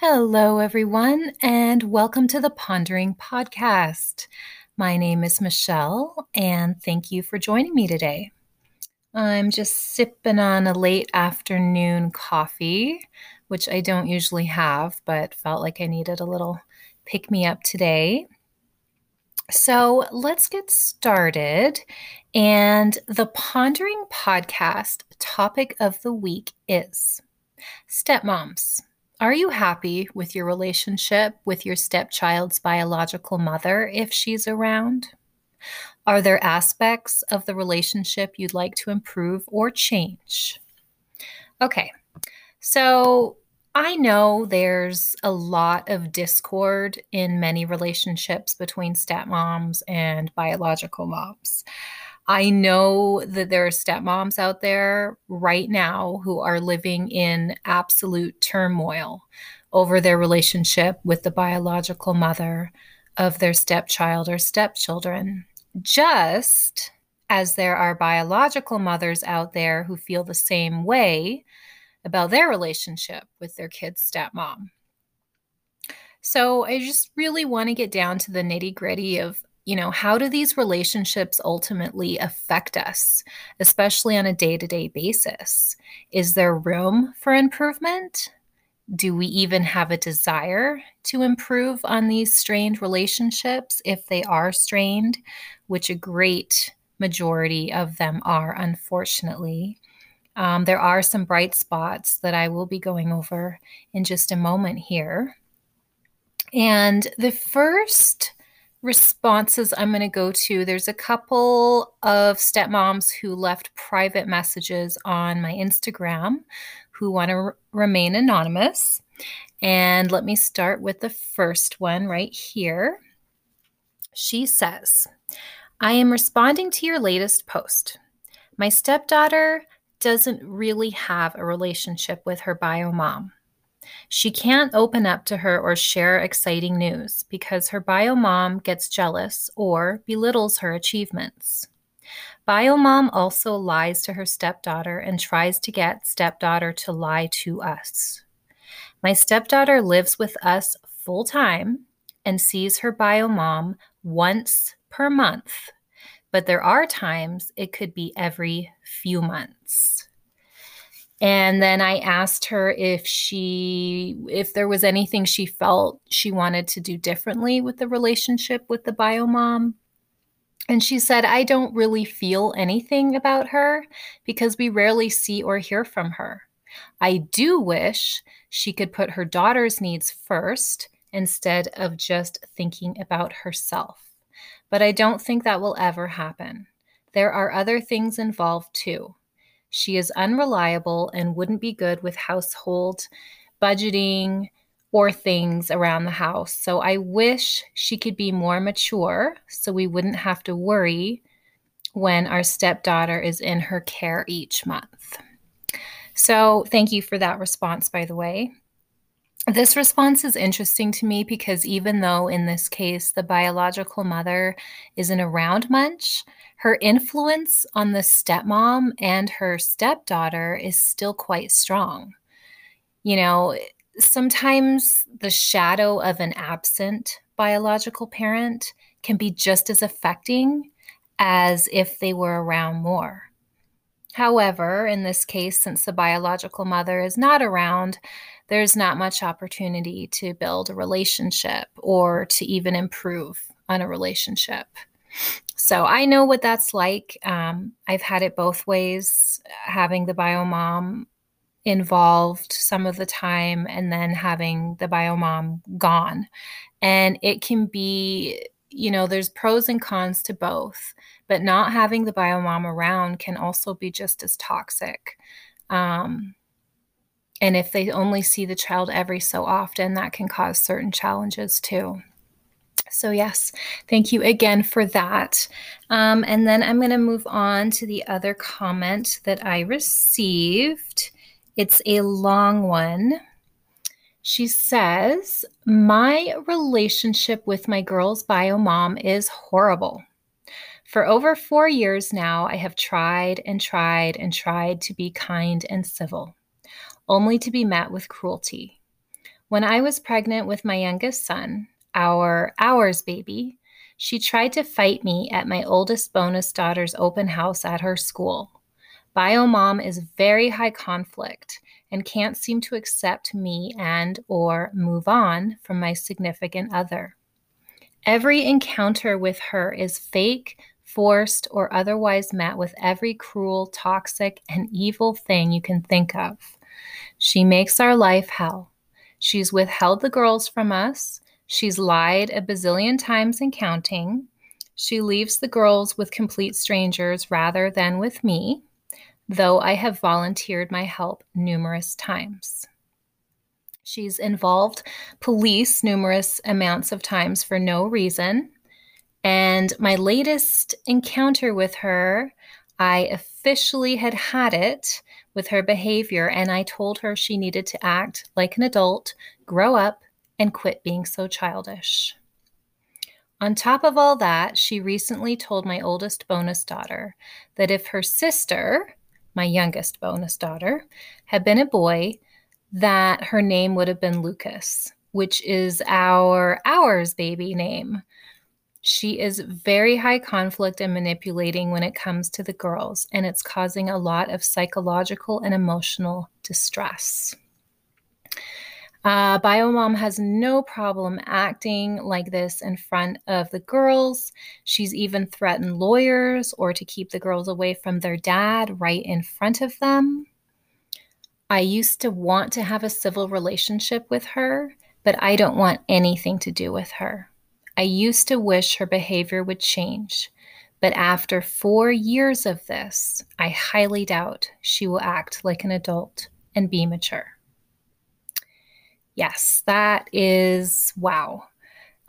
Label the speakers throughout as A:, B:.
A: Hello, everyone, and welcome to the Pondering Podcast. My name is Michelle, and thank you for joining me today. I'm just sipping on a late afternoon coffee, which I don't usually have, but felt like I needed a little pick me up today. So let's get started. And the Pondering Podcast topic of the week is stepmoms. Are you happy with your relationship with your stepchild's biological mother if she's around? Are there aspects of the relationship you'd like to improve or change? Okay, so I know there's a lot of discord in many relationships between stepmoms and biological moms. I know that there are stepmoms out there right now who are living in absolute turmoil over their relationship with the biological mother of their stepchild or stepchildren, just as there are biological mothers out there who feel the same way about their relationship with their kid's stepmom. So I just really want to get down to the nitty gritty of you know, how do these relationships ultimately affect us, especially on a day to day basis? Is there room for improvement? Do we even have a desire to improve on these strained relationships if they are strained, which a great majority of them are, unfortunately? Um, there are some bright spots that I will be going over in just a moment here. And the first responses I'm going to go to. There's a couple of stepmoms who left private messages on my Instagram who want to r- remain anonymous. And let me start with the first one right here. She says, I am responding to your latest post. My stepdaughter doesn't really have a relationship with her bio mom. She can't open up to her or share exciting news because her bio mom gets jealous or belittles her achievements. Bio mom also lies to her stepdaughter and tries to get stepdaughter to lie to us. My stepdaughter lives with us full time and sees her bio mom once per month, but there are times it could be every few months. And then I asked her if she if there was anything she felt she wanted to do differently with the relationship with the bio mom. And she said, I don't really feel anything about her because we rarely see or hear from her. I do wish she could put her daughter's needs first instead of just thinking about herself. But I don't think that will ever happen. There are other things involved too. She is unreliable and wouldn't be good with household budgeting or things around the house. So I wish she could be more mature so we wouldn't have to worry when our stepdaughter is in her care each month. So thank you for that response, by the way. This response is interesting to me because even though in this case the biological mother isn't around much, her influence on the stepmom and her stepdaughter is still quite strong. You know, sometimes the shadow of an absent biological parent can be just as affecting as if they were around more. However, in this case, since the biological mother is not around, there's not much opportunity to build a relationship or to even improve on a relationship. So I know what that's like. Um, I've had it both ways, having the bio mom involved some of the time and then having the bio mom gone. And it can be, you know, there's pros and cons to both, but not having the bio mom around can also be just as toxic. Um, and if they only see the child every so often, that can cause certain challenges too. So, yes, thank you again for that. Um, and then I'm going to move on to the other comment that I received. It's a long one. She says, My relationship with my girl's bio mom is horrible. For over four years now, I have tried and tried and tried to be kind and civil, only to be met with cruelty. When I was pregnant with my youngest son, our ours baby, she tried to fight me at my oldest bonus daughter's open house at her school. Biomom is very high conflict and can't seem to accept me and or move on from my significant other. Every encounter with her is fake, forced, or otherwise met with every cruel, toxic, and evil thing you can think of. She makes our life hell. She's withheld the girls from us. She's lied a bazillion times and counting. She leaves the girls with complete strangers rather than with me though I have volunteered my help numerous times. She's involved police numerous amounts of times for no reason. And my latest encounter with her, I officially had had it with her behavior, and I told her she needed to act like an adult, grow up, and quit being so childish. On top of all that, she recently told my oldest bonus daughter that if her sister, my youngest bonus daughter, had been a boy, that her name would have been Lucas, which is our ours baby name. She is very high conflict and manipulating when it comes to the girls, and it's causing a lot of psychological and emotional distress. Uh, Biomom has no problem acting like this in front of the girls. She's even threatened lawyers or to keep the girls away from their dad right in front of them. I used to want to have a civil relationship with her, but I don't want anything to do with her. I used to wish her behavior would change, but after four years of this, I highly doubt she will act like an adult and be mature. Yes, that is wow.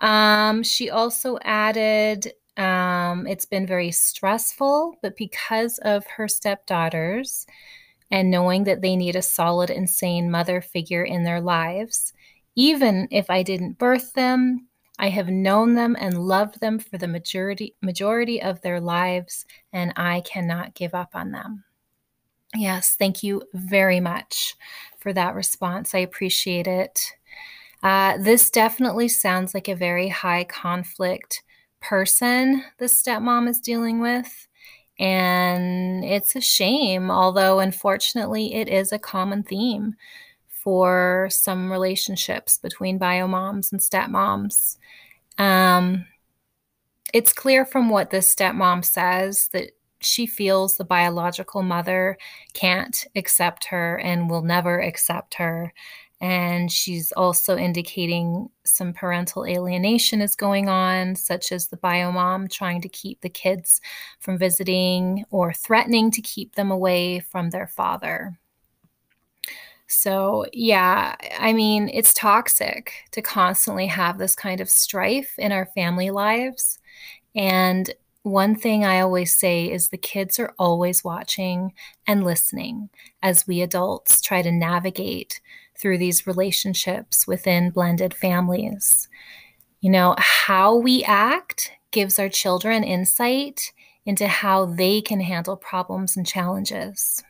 A: Um, she also added, um, it's been very stressful, but because of her stepdaughters and knowing that they need a solid and sane mother figure in their lives, even if I didn't birth them, I have known them and loved them for the majority majority of their lives, and I cannot give up on them. Yes, thank you very much for that response. I appreciate it. Uh, this definitely sounds like a very high conflict person the stepmom is dealing with. And it's a shame, although unfortunately, it is a common theme for some relationships between biomoms and stepmoms. Um, it's clear from what this stepmom says that she feels the biological mother can't accept her and will never accept her. And she's also indicating some parental alienation is going on, such as the bio mom trying to keep the kids from visiting or threatening to keep them away from their father. So, yeah, I mean, it's toxic to constantly have this kind of strife in our family lives. And one thing I always say is the kids are always watching and listening as we adults try to navigate through these relationships within blended families. You know, how we act gives our children insight into how they can handle problems and challenges.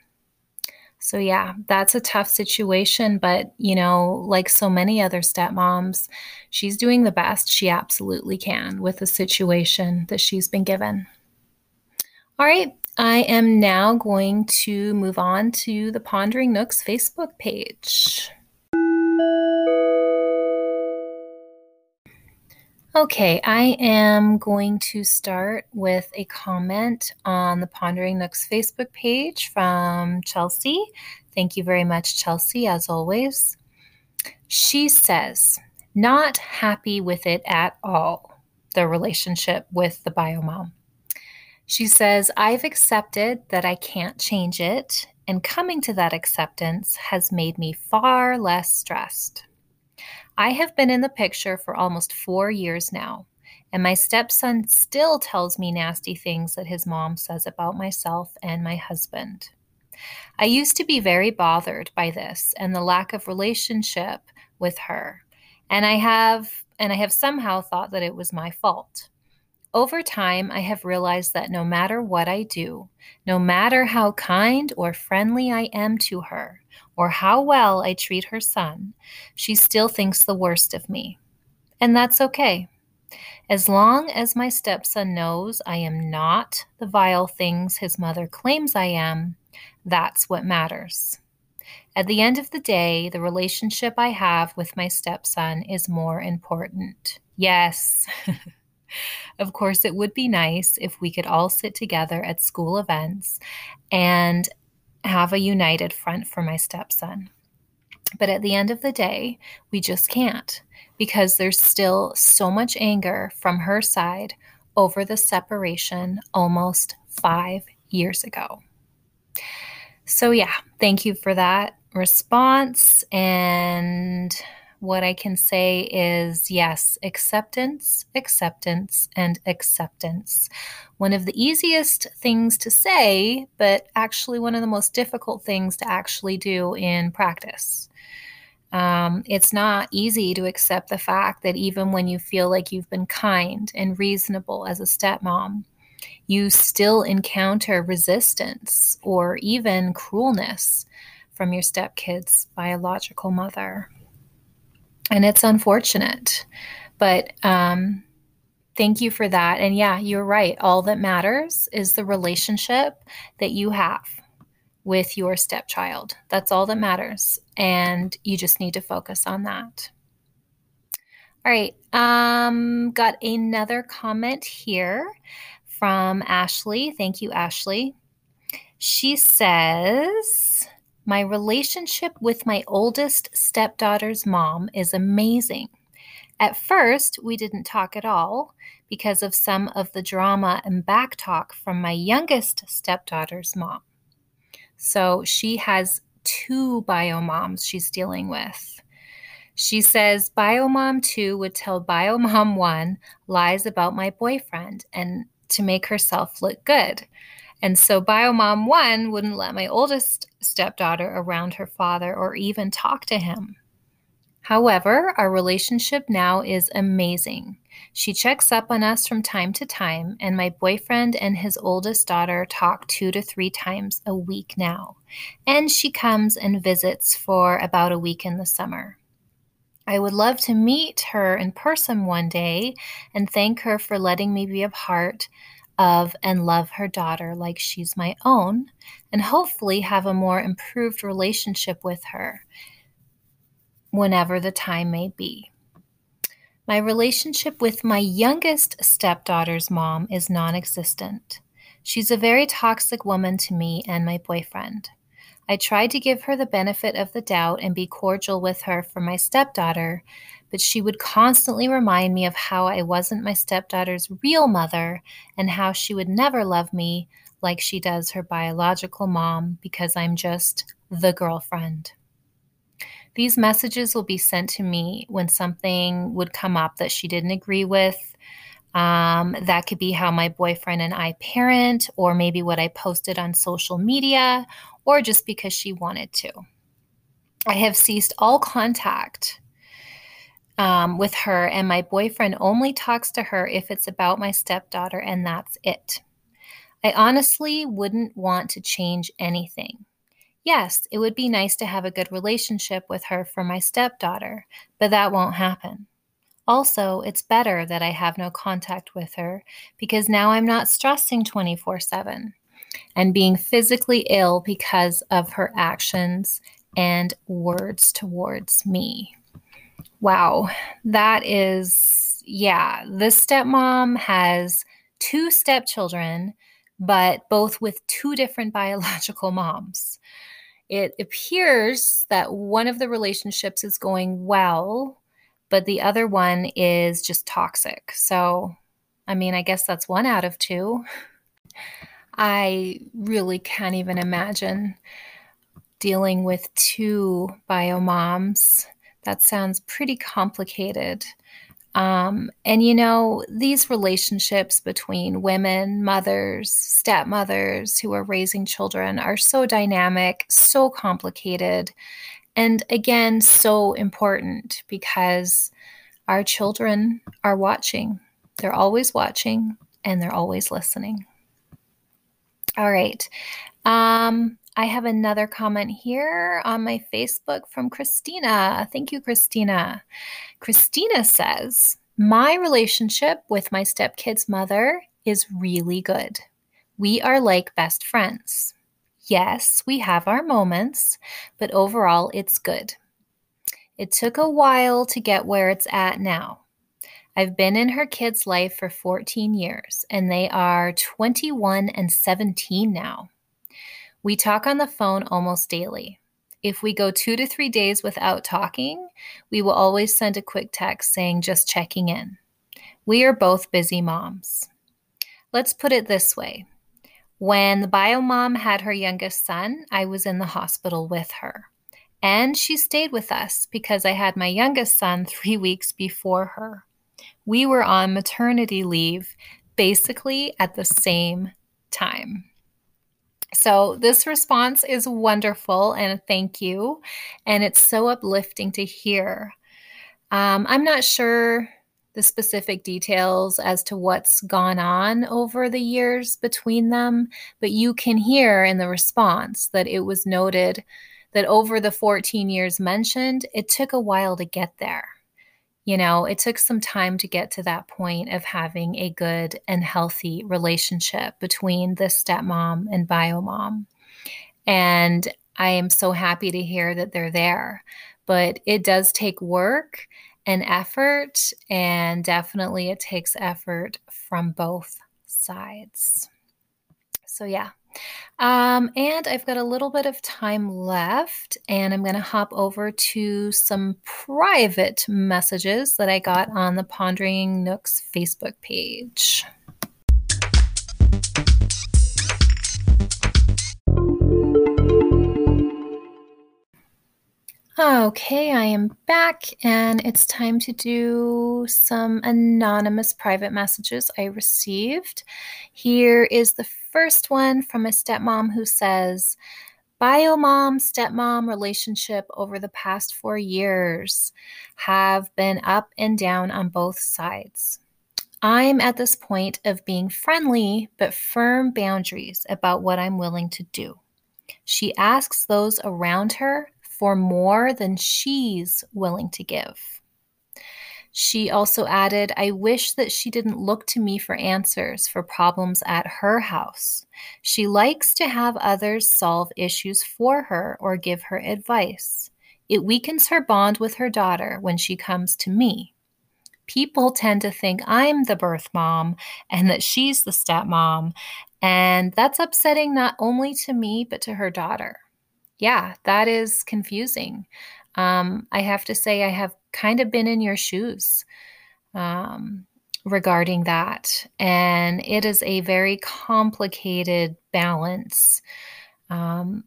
A: So, yeah, that's a tough situation. But, you know, like so many other stepmoms, she's doing the best she absolutely can with the situation that she's been given. All right, I am now going to move on to the Pondering Nook's Facebook page. Okay, I am going to start with a comment on the Pondering Nook's Facebook page from Chelsea. Thank you very much, Chelsea, as always. She says, not happy with it at all, the relationship with the biomom. She says, I've accepted that I can't change it, and coming to that acceptance has made me far less stressed. I have been in the picture for almost four years now, and my stepson still tells me nasty things that his mom says about myself and my husband. I used to be very bothered by this and the lack of relationship with her, and I have and I have somehow thought that it was my fault. Over time, I have realized that no matter what I do, no matter how kind or friendly I am to her, or how well I treat her son, she still thinks the worst of me. And that's okay. As long as my stepson knows I am not the vile things his mother claims I am, that's what matters. At the end of the day, the relationship I have with my stepson is more important. Yes. of course, it would be nice if we could all sit together at school events and have a united front for my stepson. But at the end of the day, we just can't because there's still so much anger from her side over the separation almost five years ago. So, yeah, thank you for that response. And what I can say is yes, acceptance, acceptance, and acceptance. One of the easiest things to say, but actually one of the most difficult things to actually do in practice. Um, it's not easy to accept the fact that even when you feel like you've been kind and reasonable as a stepmom, you still encounter resistance or even cruelness from your stepkid's biological mother. And it's unfortunate, but um, thank you for that. And yeah, you're right. All that matters is the relationship that you have with your stepchild. That's all that matters. And you just need to focus on that. All right. Um, got another comment here from Ashley. Thank you, Ashley. She says, My relationship with my oldest stepdaughter's mom is amazing. At first, we didn't talk at all because of some of the drama and backtalk from my youngest stepdaughter's mom. So she has two bio moms she's dealing with. She says bio mom 2 would tell bio mom 1 lies about my boyfriend and to make herself look good. And so biomom 1 wouldn't let my oldest stepdaughter around her father or even talk to him. However, our relationship now is amazing. She checks up on us from time to time, and my boyfriend and his oldest daughter talk two to three times a week now. And she comes and visits for about a week in the summer. I would love to meet her in person one day and thank her for letting me be a part of and love her daughter like she's my own, and hopefully have a more improved relationship with her whenever the time may be. My relationship with my youngest stepdaughter's mom is non existent. She's a very toxic woman to me and my boyfriend. I tried to give her the benefit of the doubt and be cordial with her for my stepdaughter, but she would constantly remind me of how I wasn't my stepdaughter's real mother and how she would never love me like she does her biological mom because I'm just the girlfriend. These messages will be sent to me when something would come up that she didn't agree with. Um, that could be how my boyfriend and I parent, or maybe what I posted on social media, or just because she wanted to. I have ceased all contact um, with her, and my boyfriend only talks to her if it's about my stepdaughter, and that's it. I honestly wouldn't want to change anything. Yes, it would be nice to have a good relationship with her for my stepdaughter, but that won't happen. Also, it's better that I have no contact with her because now I'm not stressing 24 7 and being physically ill because of her actions and words towards me. Wow, that is, yeah, this stepmom has two stepchildren, but both with two different biological moms it appears that one of the relationships is going well, but the other one is just toxic. So, I mean, I guess that's one out of two. I really can't even imagine dealing with two bio moms. That sounds pretty complicated. Um, and you know, these relationships between women, mothers, stepmothers who are raising children are so dynamic, so complicated, and again, so important because our children are watching. They're always watching and they're always listening. All right. Um, I have another comment here on my Facebook from Christina. Thank you, Christina. Christina says, My relationship with my stepkid's mother is really good. We are like best friends. Yes, we have our moments, but overall, it's good. It took a while to get where it's at now. I've been in her kid's life for 14 years, and they are 21 and 17 now. We talk on the phone almost daily. If we go two to three days without talking, we will always send a quick text saying, just checking in. We are both busy moms. Let's put it this way when the bio mom had her youngest son, I was in the hospital with her. And she stayed with us because I had my youngest son three weeks before her. We were on maternity leave basically at the same time. So, this response is wonderful and thank you. And it's so uplifting to hear. Um, I'm not sure the specific details as to what's gone on over the years between them, but you can hear in the response that it was noted that over the 14 years mentioned, it took a while to get there. You know, it took some time to get to that point of having a good and healthy relationship between the stepmom and bio mom. And I am so happy to hear that they're there. But it does take work and effort, and definitely it takes effort from both sides. So, yeah, um, and I've got a little bit of time left, and I'm going to hop over to some private messages that I got on the Pondering Nook's Facebook page. Okay, I am back, and it's time to do some anonymous private messages I received. Here is the first one from a stepmom who says, Bio mom stepmom relationship over the past four years have been up and down on both sides. I'm at this point of being friendly but firm boundaries about what I'm willing to do. She asks those around her for more than she's willing to give. She also added, I wish that she didn't look to me for answers for problems at her house. She likes to have others solve issues for her or give her advice. It weakens her bond with her daughter when she comes to me. People tend to think I'm the birth mom and that she's the stepmom, and that's upsetting not only to me, but to her daughter yeah, that is confusing. Um, I have to say, I have kind of been in your shoes um, regarding that. And it is a very complicated balance um,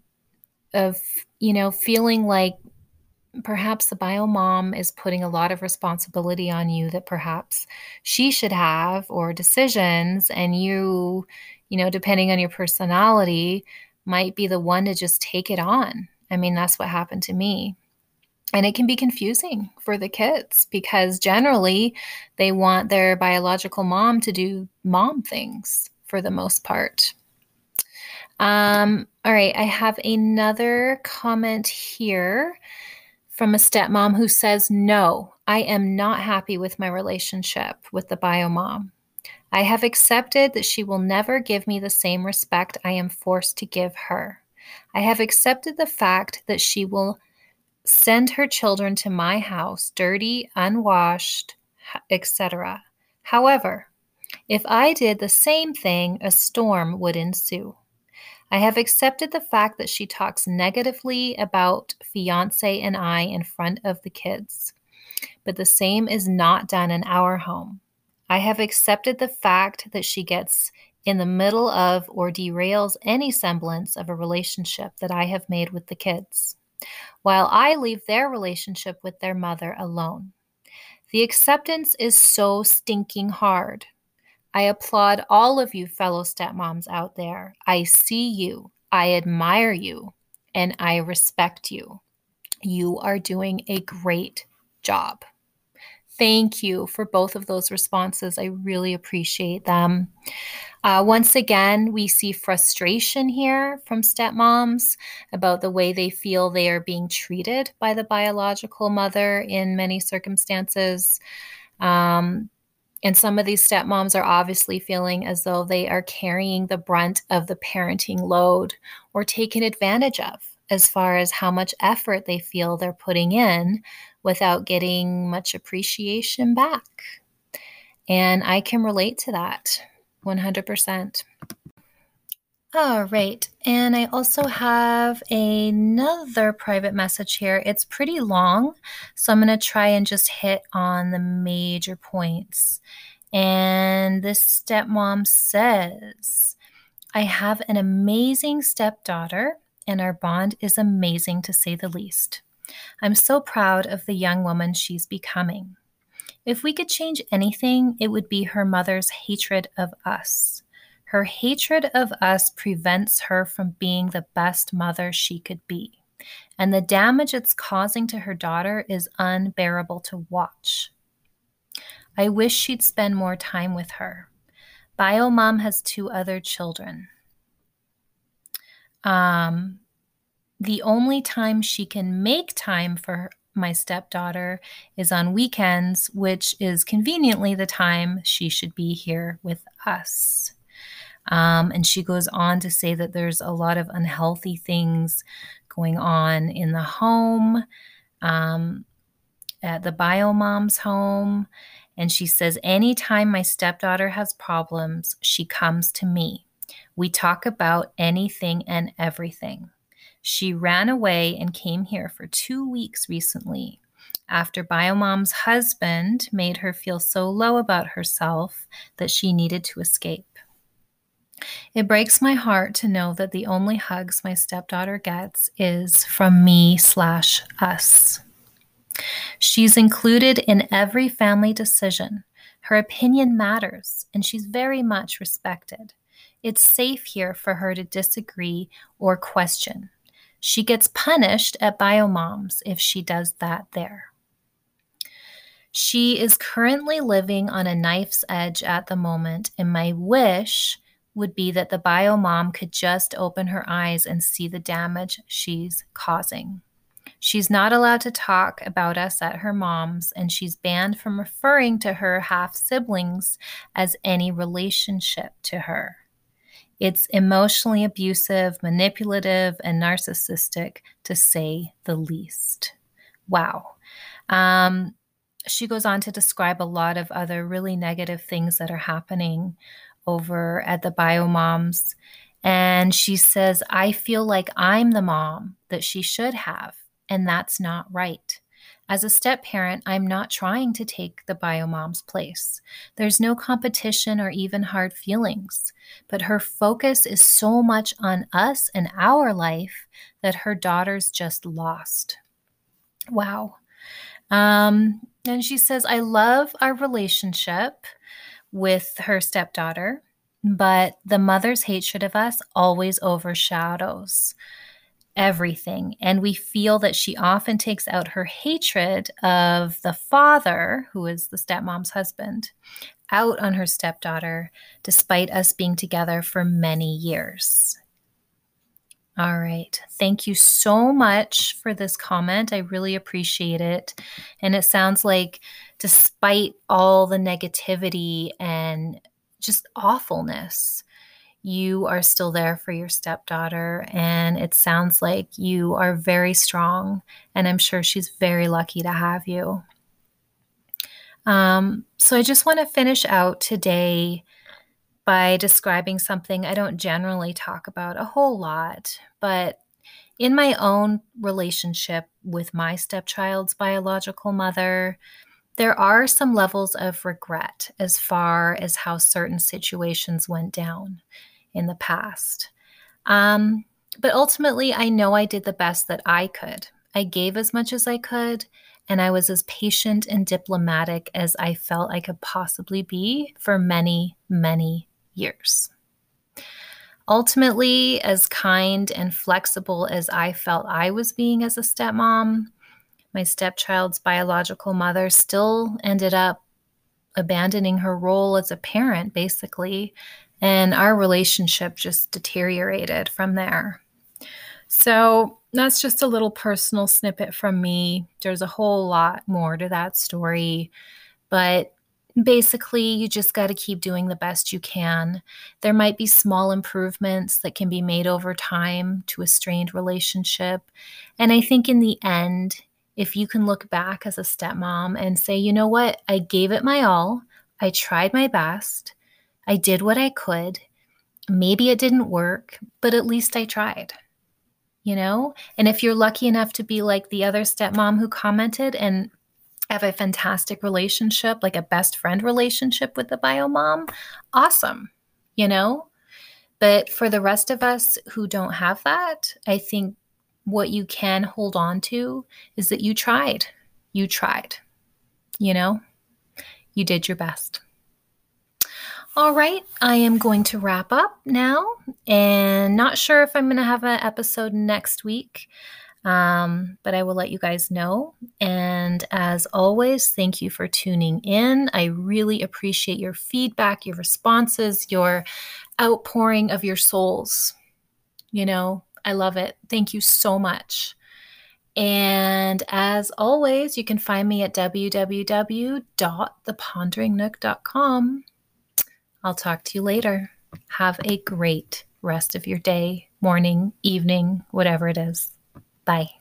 A: of, you know, feeling like perhaps the bio mom is putting a lot of responsibility on you that perhaps she should have or decisions and you you know depending on your personality might be the one to just take it on. I mean, that's what happened to me. And it can be confusing for the kids because generally they want their biological mom to do mom things for the most part. Um, all right, I have another comment here from a stepmom who says, No, I am not happy with my relationship with the bio mom. I have accepted that she will never give me the same respect I am forced to give her. I have accepted the fact that she will send her children to my house dirty, unwashed, etc. However, if I did the same thing, a storm would ensue. I have accepted the fact that she talks negatively about fiance and I in front of the kids. But the same is not done in our home. I have accepted the fact that she gets in the middle of or derails any semblance of a relationship that I have made with the kids, while I leave their relationship with their mother alone. The acceptance is so stinking hard. I applaud all of you fellow stepmoms out there. I see you, I admire you, and I respect you. You are doing a great job. Thank you for both of those responses. I really appreciate them. Uh, once again, we see frustration here from stepmoms about the way they feel they are being treated by the biological mother in many circumstances. Um, and some of these stepmoms are obviously feeling as though they are carrying the brunt of the parenting load or taken advantage of as far as how much effort they feel they're putting in without getting much appreciation back. And I can relate to that 100%. All right. And I also have another private message here. It's pretty long, so I'm going to try and just hit on the major points. And this stepmom says, I have an amazing stepdaughter, and our bond is amazing to say the least. I'm so proud of the young woman she's becoming. If we could change anything, it would be her mother's hatred of us. Her hatred of us prevents her from being the best mother she could be. And the damage it's causing to her daughter is unbearable to watch. I wish she'd spend more time with her. Bio mom has two other children. Um, the only time she can make time for my stepdaughter is on weekends, which is conveniently the time she should be here with us. Um, and she goes on to say that there's a lot of unhealthy things going on in the home, um, at the bio mom's home. And she says, Anytime my stepdaughter has problems, she comes to me. We talk about anything and everything. She ran away and came here for two weeks recently after Biomom's husband made her feel so low about herself that she needed to escape. It breaks my heart to know that the only hugs my stepdaughter gets is from me slash us. She's included in every family decision. Her opinion matters, and she's very much respected. It's safe here for her to disagree or question. She gets punished at Biomoms if she does that there. She is currently living on a knife's edge at the moment, and my wish would be that the bio mom could just open her eyes and see the damage she's causing. She's not allowed to talk about us at her mom's, and she's banned from referring to her half siblings as any relationship to her. It's emotionally abusive, manipulative, and narcissistic, to say the least. Wow. Um, she goes on to describe a lot of other really negative things that are happening over at the bio moms. And she says, I feel like I'm the mom that she should have, and that's not right. As a step parent, I'm not trying to take the bio mom's place. There's no competition or even hard feelings, but her focus is so much on us and our life that her daughter's just lost. Wow. Um, and she says, I love our relationship with her stepdaughter, but the mother's hatred of us always overshadows everything. And we feel that she often takes out her hatred of the father, who is the stepmom's husband, out on her stepdaughter, despite us being together for many years. All right. Thank you so much for this comment. I really appreciate it. And it sounds like, despite all the negativity and just awfulness, you are still there for your stepdaughter. And it sounds like you are very strong. And I'm sure she's very lucky to have you. Um, so I just want to finish out today by describing something I don't generally talk about a whole lot, but in my own relationship with my stepchild's biological mother, there are some levels of regret as far as how certain situations went down in the past. Um, but ultimately, I know I did the best that I could. I gave as much as I could, and I was as patient and diplomatic as I felt I could possibly be for many, many years. Ultimately, as kind and flexible as I felt I was being as a stepmom, my stepchild's biological mother still ended up abandoning her role as a parent, basically. And our relationship just deteriorated from there. So that's just a little personal snippet from me. There's a whole lot more to that story. But basically, you just got to keep doing the best you can. There might be small improvements that can be made over time to a strained relationship. And I think in the end, if you can look back as a stepmom and say, you know what, I gave it my all, I tried my best, I did what I could. Maybe it didn't work, but at least I tried. You know? And if you're lucky enough to be like the other stepmom who commented and have a fantastic relationship, like a best friend relationship with the bio mom, awesome, you know? But for the rest of us who don't have that, I think what you can hold on to is that you tried. You tried. You know, you did your best. All right, I am going to wrap up now and not sure if I'm going to have an episode next week, um, but I will let you guys know. And as always, thank you for tuning in. I really appreciate your feedback, your responses, your outpouring of your souls. You know, I love it. Thank you so much. And as always, you can find me at www.theponderingnook.com. I'll talk to you later. Have a great rest of your day, morning, evening, whatever it is. Bye.